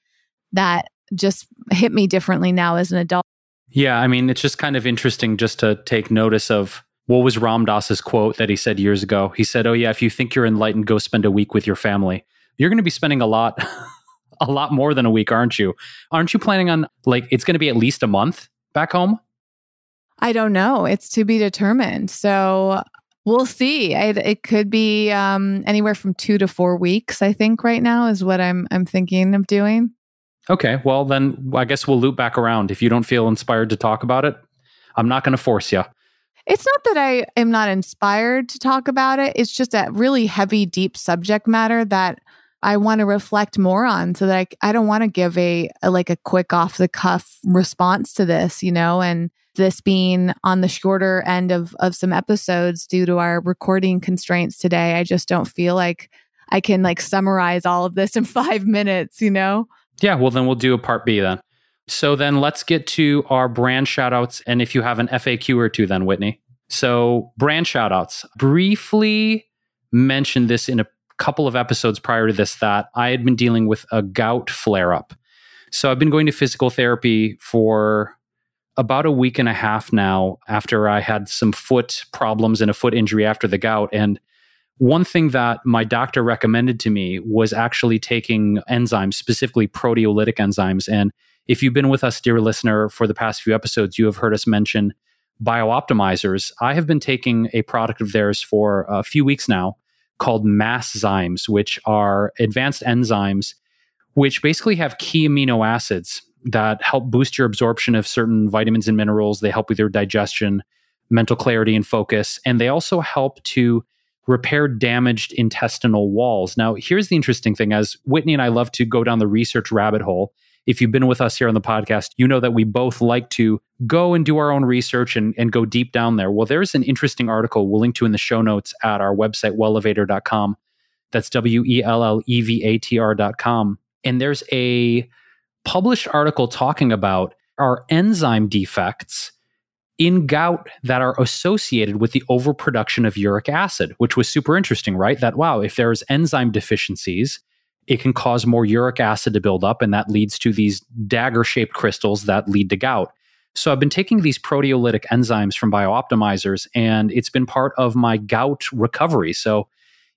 that just hit me differently now as an adult. Yeah, I mean, it's just kind of interesting just to take notice of what was Ram Dass's quote that he said years ago. He said, "Oh yeah, if you think you're enlightened, go spend a week with your family. You're going to be spending a lot a lot more than a week, aren't you? Aren't you planning on like it's going to be at least a month back home?" I don't know. It's to be determined. So we'll see. It, it could be um, anywhere from two to four weeks. I think right now is what I'm I'm thinking of doing. Okay, well then I guess we'll loop back around. If you don't feel inspired to talk about it, I'm not going to force you. It's not that I am not inspired to talk about it. It's just a really heavy, deep subject matter that I want to reflect more on so that I, I don't want to give a, a like a quick off the cuff response to this, you know, and this being on the shorter end of of some episodes due to our recording constraints today. I just don't feel like I can like summarize all of this in 5 minutes, you know. Yeah, well, then we'll do a part B then. So then let's get to our brand shoutouts. And if you have an FAQ or two, then Whitney. So, brand shoutouts. Briefly mentioned this in a couple of episodes prior to this that I had been dealing with a gout flare up. So, I've been going to physical therapy for about a week and a half now after I had some foot problems and a foot injury after the gout. And one thing that my doctor recommended to me was actually taking enzymes, specifically proteolytic enzymes. And if you've been with us, dear listener, for the past few episodes, you have heard us mention BiOptimizers. I have been taking a product of theirs for a few weeks now called Masszymes, which are advanced enzymes which basically have key amino acids that help boost your absorption of certain vitamins and minerals. They help with your digestion, mental clarity, and focus. And they also help to repair damaged intestinal walls. Now, here's the interesting thing as Whitney and I love to go down the research rabbit hole. If you've been with us here on the podcast, you know that we both like to go and do our own research and, and go deep down there. Well, there's an interesting article we'll link to in the show notes at our website, wellevatr.com. That's W E L L E V A T R.com. And there's a published article talking about our enzyme defects in gout that are associated with the overproduction of uric acid, which was super interesting, right? That, wow, if there's enzyme deficiencies, it can cause more uric acid to build up, and that leads to these dagger shaped crystals that lead to gout. So I've been taking these proteolytic enzymes from BiOptimizers, and it's been part of my gout recovery. So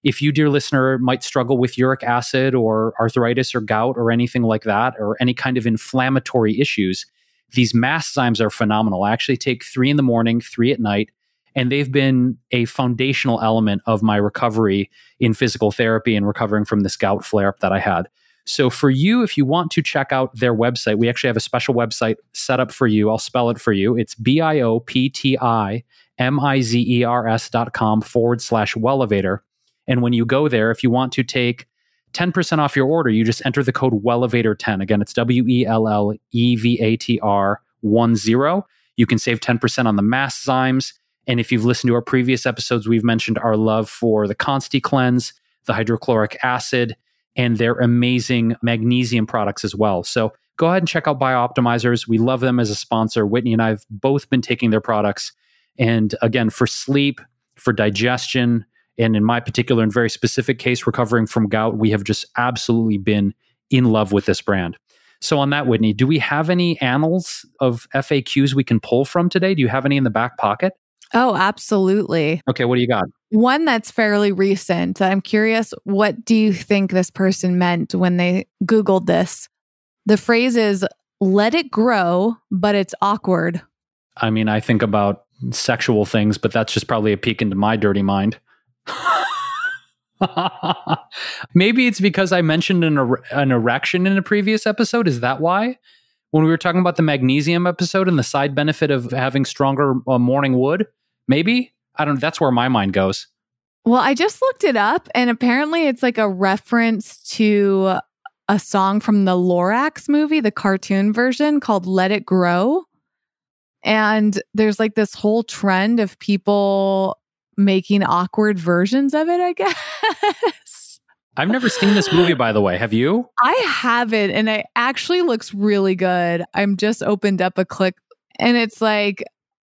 if you, dear listener, might struggle with uric acid or arthritis or gout or anything like that, or any kind of inflammatory issues, these Masszymes are phenomenal. I actually take three in the morning, three at night, and they've been a foundational element of my recovery in physical therapy and recovering from this gout flare up that I had. So, for you, if you want to check out their website, we actually have a special website set up for you. I'll spell it for you. It's B I O P T I M I Z E R S dot com forward slash Wellevatr. And when you go there, if you want to take 10% off your order, you just enter the code WELLEVATR10. Again, it's W E L L E V A T R 1 0. You can save 10% on the Masszymes. And if you've listened to our previous episodes, we've mentioned our love for the Consti Cleanse, the hydrochloric acid, and their amazing magnesium products as well. So go ahead and check out BiOptimizers. We love them as a sponsor. Whitney and I have both been taking their products. And again, for sleep, for digestion, and in my particular and very specific case, recovering from gout, we have just absolutely been in love with this brand. So, on that, Whitney, do we have any annals of FAQs we can pull from today? Do you have any in the back pocket? Oh, absolutely. Okay, what do you got? One that's fairly recent. I'm curious, what do you think this person meant when they Googled this? The phrase is, let it grow, but it's awkward. I mean, I think about sexual things, but that's just probably a peek into my dirty mind. Maybe it's because I mentioned an, er- an erection in a previous episode. Is that why? when we were talking about the magnesium episode and the side benefit of having stronger uh, morning wood? Maybe I don't. Know. That's where my mind goes. Well, I just looked it up, and apparently it's like a reference to a song from the Lorax movie, the cartoon version called Let It Grow. And there's like this whole trend of people making awkward versions of it, I guess. I've never seen this movie, by the way. Have you? I haven't, and it actually looks really good. I'm just opened up a click, and it's like,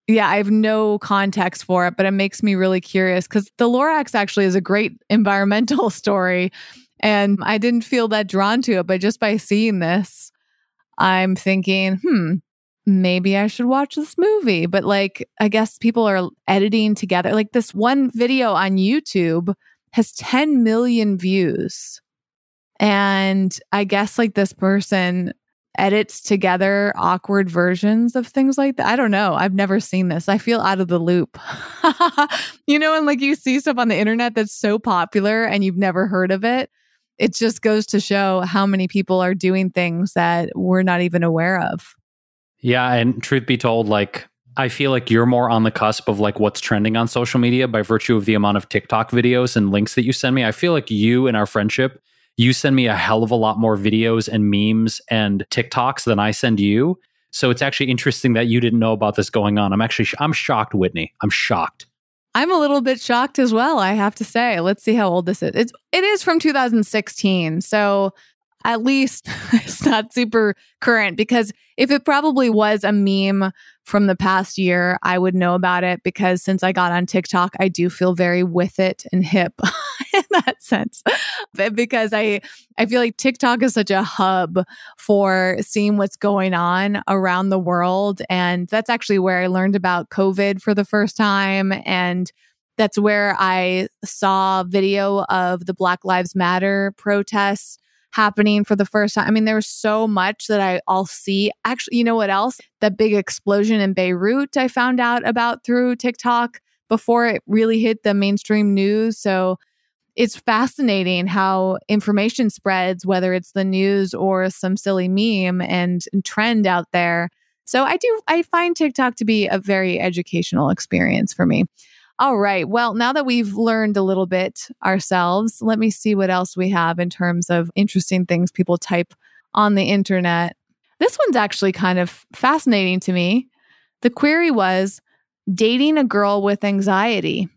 yeah, I have no context for it, but it makes me really curious because the Lorax actually is a great environmental story. And I didn't feel that drawn to it, but just by seeing this, I'm thinking, hmm, maybe I should watch this movie. But like, I guess people are editing together. Like, this one video on YouTube has 10 million views. And I guess like this person edits together awkward versions of things like that. I don't know. I've never seen this. I feel out of the loop. you know, and like you see stuff on the internet that's so popular and you've never heard of it. It just goes to show how many people are doing things that we're not even aware of. Yeah. And truth be told, like, I feel like you're more on the cusp of like what's trending on social media by virtue of the amount of TikTok videos and links that you send me. I feel like you and our friendship you send me a hell of a lot more videos and memes and TikToks than I send you. So it's actually interesting that you didn't know about this going on. I'm actually I'm shocked, Whitney. I'm shocked. I'm a little bit shocked as well, I have to say. Let's see how old this is. It's it is from 2016. So at least it's not super current because if it probably was a meme from the past year, I would know about it because since I got on TikTok, I do feel very with it and hip in that sense. But because I I feel like TikTok is such a hub for seeing what's going on around the world and that's actually where I learned about COVID for the first time and that's where I saw video of the Black Lives Matter protests happening for the first time. I mean, there was so much that I all see. Actually, you know what else? That big explosion in Beirut I found out about through TikTok before it really hit the mainstream news. So it's fascinating how information spreads, whether it's the news or some silly meme and trend out there. So I do, I find TikTok to be a very educational experience for me. All right. Well, now that we've learned a little bit ourselves, let me see what else we have in terms of interesting things people type on the internet. This one's actually kind of fascinating to me. The query was dating a girl with anxiety.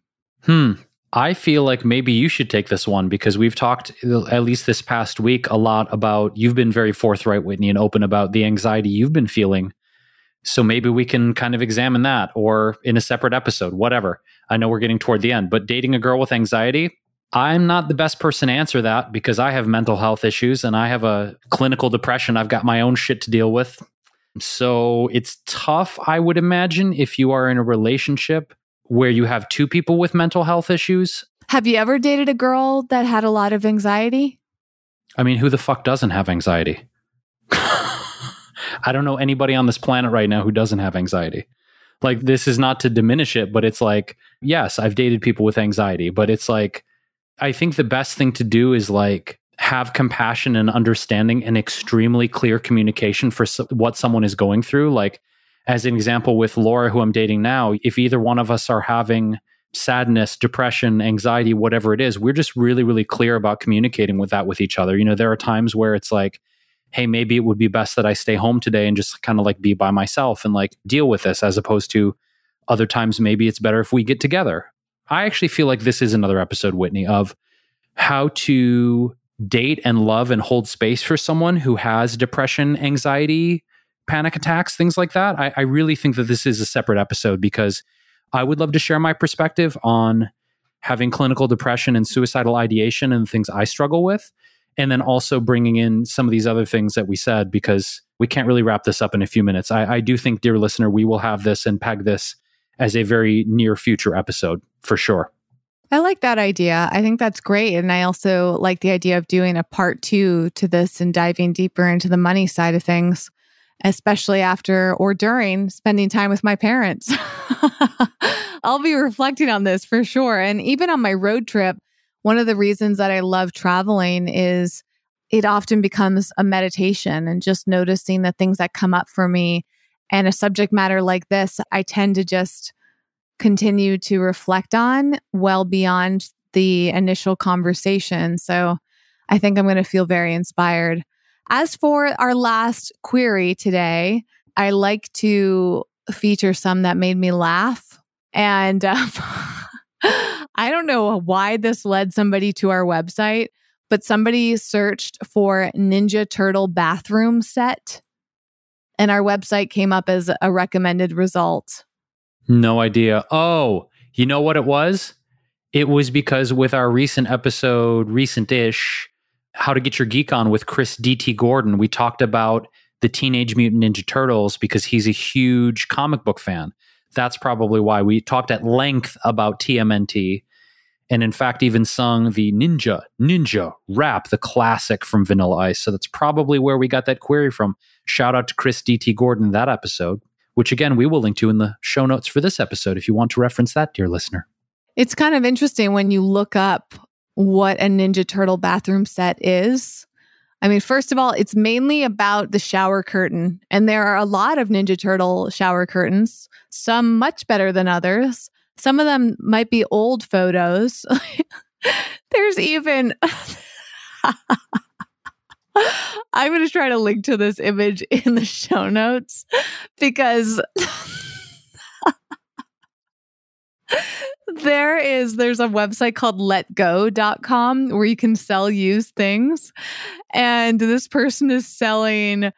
Hmm. I feel like maybe you should take this one because we've talked, at least this past week, a lot about you've been very forthright, Whitney, and open about the anxiety you've been feeling so maybe we can kind of examine that or in a separate episode, whatever. I know we're getting toward the end, but dating a girl with anxiety, I'm not the best person to answer that because I have mental health issues and I have a clinical depression. I've got my own shit to deal with. So it's tough, I would imagine, if you are in a relationship where you have two people with mental health issues. Have you ever dated a girl that had a lot of anxiety? I mean, who the fuck doesn't have anxiety? I don't know anybody on this planet right now who doesn't have anxiety. Like, this is not to diminish it, but it's like, yes, I've dated people with anxiety, but it's like, I think the best thing to do is like have compassion and understanding and extremely clear communication for so- what someone is going through. Like, as an example, with Laura, who I'm dating now, if either one of us are having sadness, depression, anxiety, whatever it is, we're just really, really clear about communicating with that with each other. You know, there are times where it's like, hey, maybe it would be best that I stay home today and just kind of like be by myself and like deal with this as opposed to other times maybe it's better if we get together. I actually feel like this is another episode, Whitney, of how to date and love and hold space for someone who has depression, anxiety, panic attacks, things like that. I, I really think that this is a separate episode because I would love to share my perspective on having clinical depression and suicidal ideation and things I struggle with and then also bringing in some of these other things that we said because we can't really wrap this up in a few minutes. I, I do think, dear listener, we will have this and peg this as a very near future episode for sure. I like that idea. I think that's great. And I also like the idea of doing a part two to this and diving deeper into the money side of things, especially after or during spending time with my parents. I'll be reflecting on this for sure. And even on my road trip, one of the reasons that I love traveling is it often becomes a meditation and just noticing the things that come up for me. And a subject matter like this, I tend to just continue to reflect on well beyond the initial conversation. So I think I'm going to feel very inspired. As for our last query today, I like to feature some that made me laugh. And um, I don't know why this led somebody to our website, but somebody searched for Ninja Turtle bathroom set. And our website came up as a recommended result. No idea. Oh, you know what it was? It was because with our recent episode, recent ish, How to Get Your Geek On with Chris D.T. Gordon, we talked about the Teenage Mutant Ninja Turtles because he's a huge comic book fan. That's probably why we talked at length about TMNT and in fact even sung the Ninja Ninja rap, the classic from Vanilla Ice. So that's probably where we got that query from. Shout out to Chris DT Gordon that episode, which again we will link to in the show notes for this episode if you want to reference that, dear listener. It's kind of interesting when you look up what a Ninja Turtle bathroom set is. I mean, first of all, it's mainly about the shower curtain, and there are a lot of Ninja Turtle shower curtains, some much better than others. Some of them might be old photos. There's even. I'm going to try to link to this image in the show notes because there is there's a website called letgo.com where you can sell used things. And this person is selling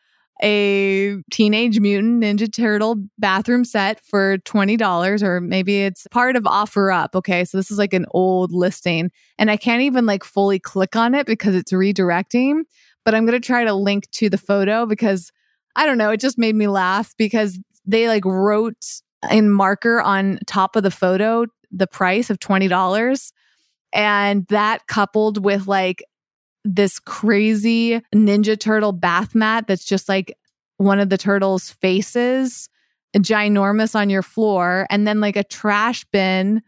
a teenage mutant ninja turtle bathroom set for $20 or maybe it's part of OfferUp okay? So this is like an old listing and i can't even like fully click on it because it's redirecting but i'm going to try to link to the photo because i don't know it just made me laugh because they like wrote in marker on top of the photo the price of $20 and that coupled with like this crazy Ninja Turtle bath mat that's just like one of the turtles' faces, ginormous on your floor, and then like a trash bin,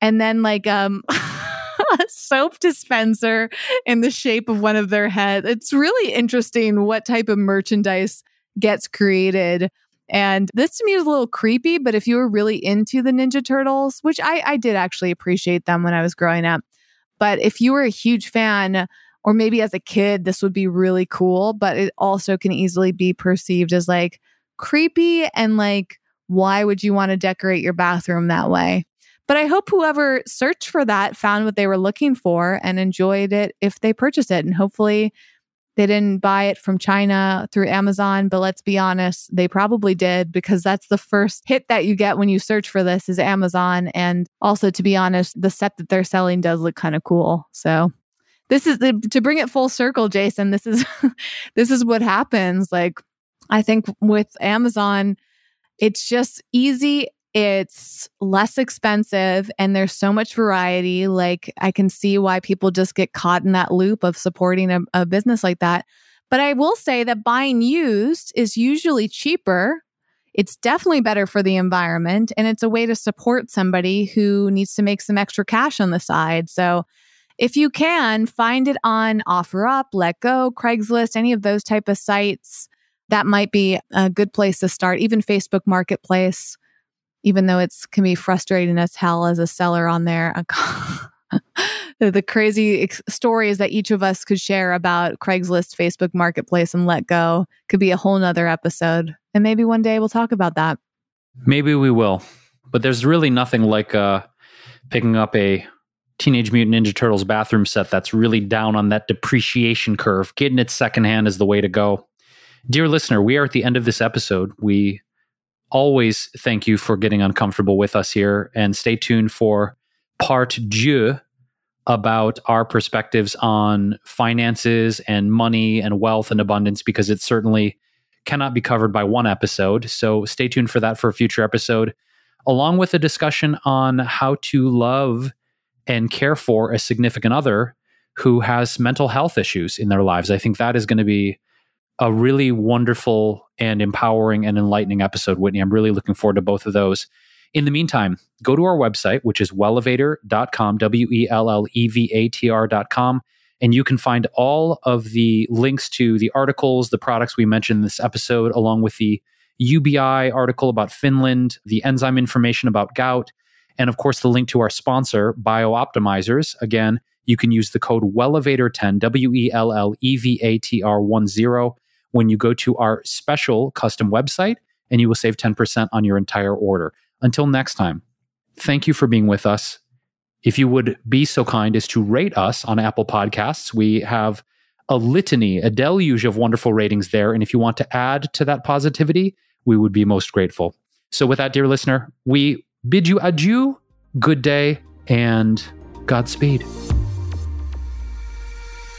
and then like um a soap dispenser in the shape of one of their heads. It's really interesting what type of merchandise gets created. And this to me is a little creepy, but if you were really into the Ninja Turtles, which I, I did actually appreciate them when I was growing up, but if you were a huge fan, or maybe as a kid, this would be really cool, but it also can easily be perceived as like creepy and like, why would you want to decorate your bathroom that way? But I hope whoever searched for that found what they were looking for and enjoyed it if they purchased it. And hopefully they didn't buy it from China through Amazon, but let's be honest, they probably did because that's the first hit that you get when you search for this is Amazon. And also, to be honest, the set that they're selling does look kind of cool. So this is the, to bring it full circle, Jason. This is this is what happens. Like I think with Amazon, it's just easy. It's less expensive and there's so much variety. Like I can see why people just get caught in that loop of supporting a, a business like that. But I will say that buying used is usually cheaper. It's definitely better for the environment and it's a way to support somebody who needs to make some extra cash on the side. So if you can, find it on OfferUp, Let Go, Craigslist, any of those type of sites. That might be a good place to start. Even Facebook Marketplace, even though it's can be frustrating as hell as a seller on there. the crazy ex- stories that each of us could share about Craigslist, Facebook Marketplace, and Let Go could be a whole nother episode. And maybe one day we'll talk about that. Maybe we will. But there's really nothing like uh, picking up a Teenage Mutant Ninja Turtles bathroom set that's really down on that depreciation curve. Getting it secondhand is the way to go. Dear listener, we are at the end of this episode. We always thank you for getting uncomfortable with us here and stay tuned for part deux about our perspectives on finances and money and wealth and abundance because it certainly cannot be covered by one episode. So stay tuned for that for a future episode, along with a discussion on how to love and care for a significant other who has mental health issues in their lives. I think that is going to be a really wonderful and empowering and enlightening episode, Whitney. I'm really looking forward to both of those. In the meantime, go to our website, which is wellevatr.com, W E L L E V A T R.com, And you can find all of the links to the articles, the products we mentioned in this episode, along with the UBI article about Finland, the enzyme information about gout, and of course, the link to our sponsor, BiOptimizers. Again, you can use the code WELLEVATR10, W E L L E V A T R 10, when you go to our special custom website, and you will save 10% on your entire order. Until next time, thank you for being with us. If you would be so kind as to rate us on Apple Podcasts, we have a litany, a deluge of wonderful ratings there. And if you want to add to that positivity, we would be most grateful. So, with that, dear listener, we bid you adieu, good day, and Godspeed.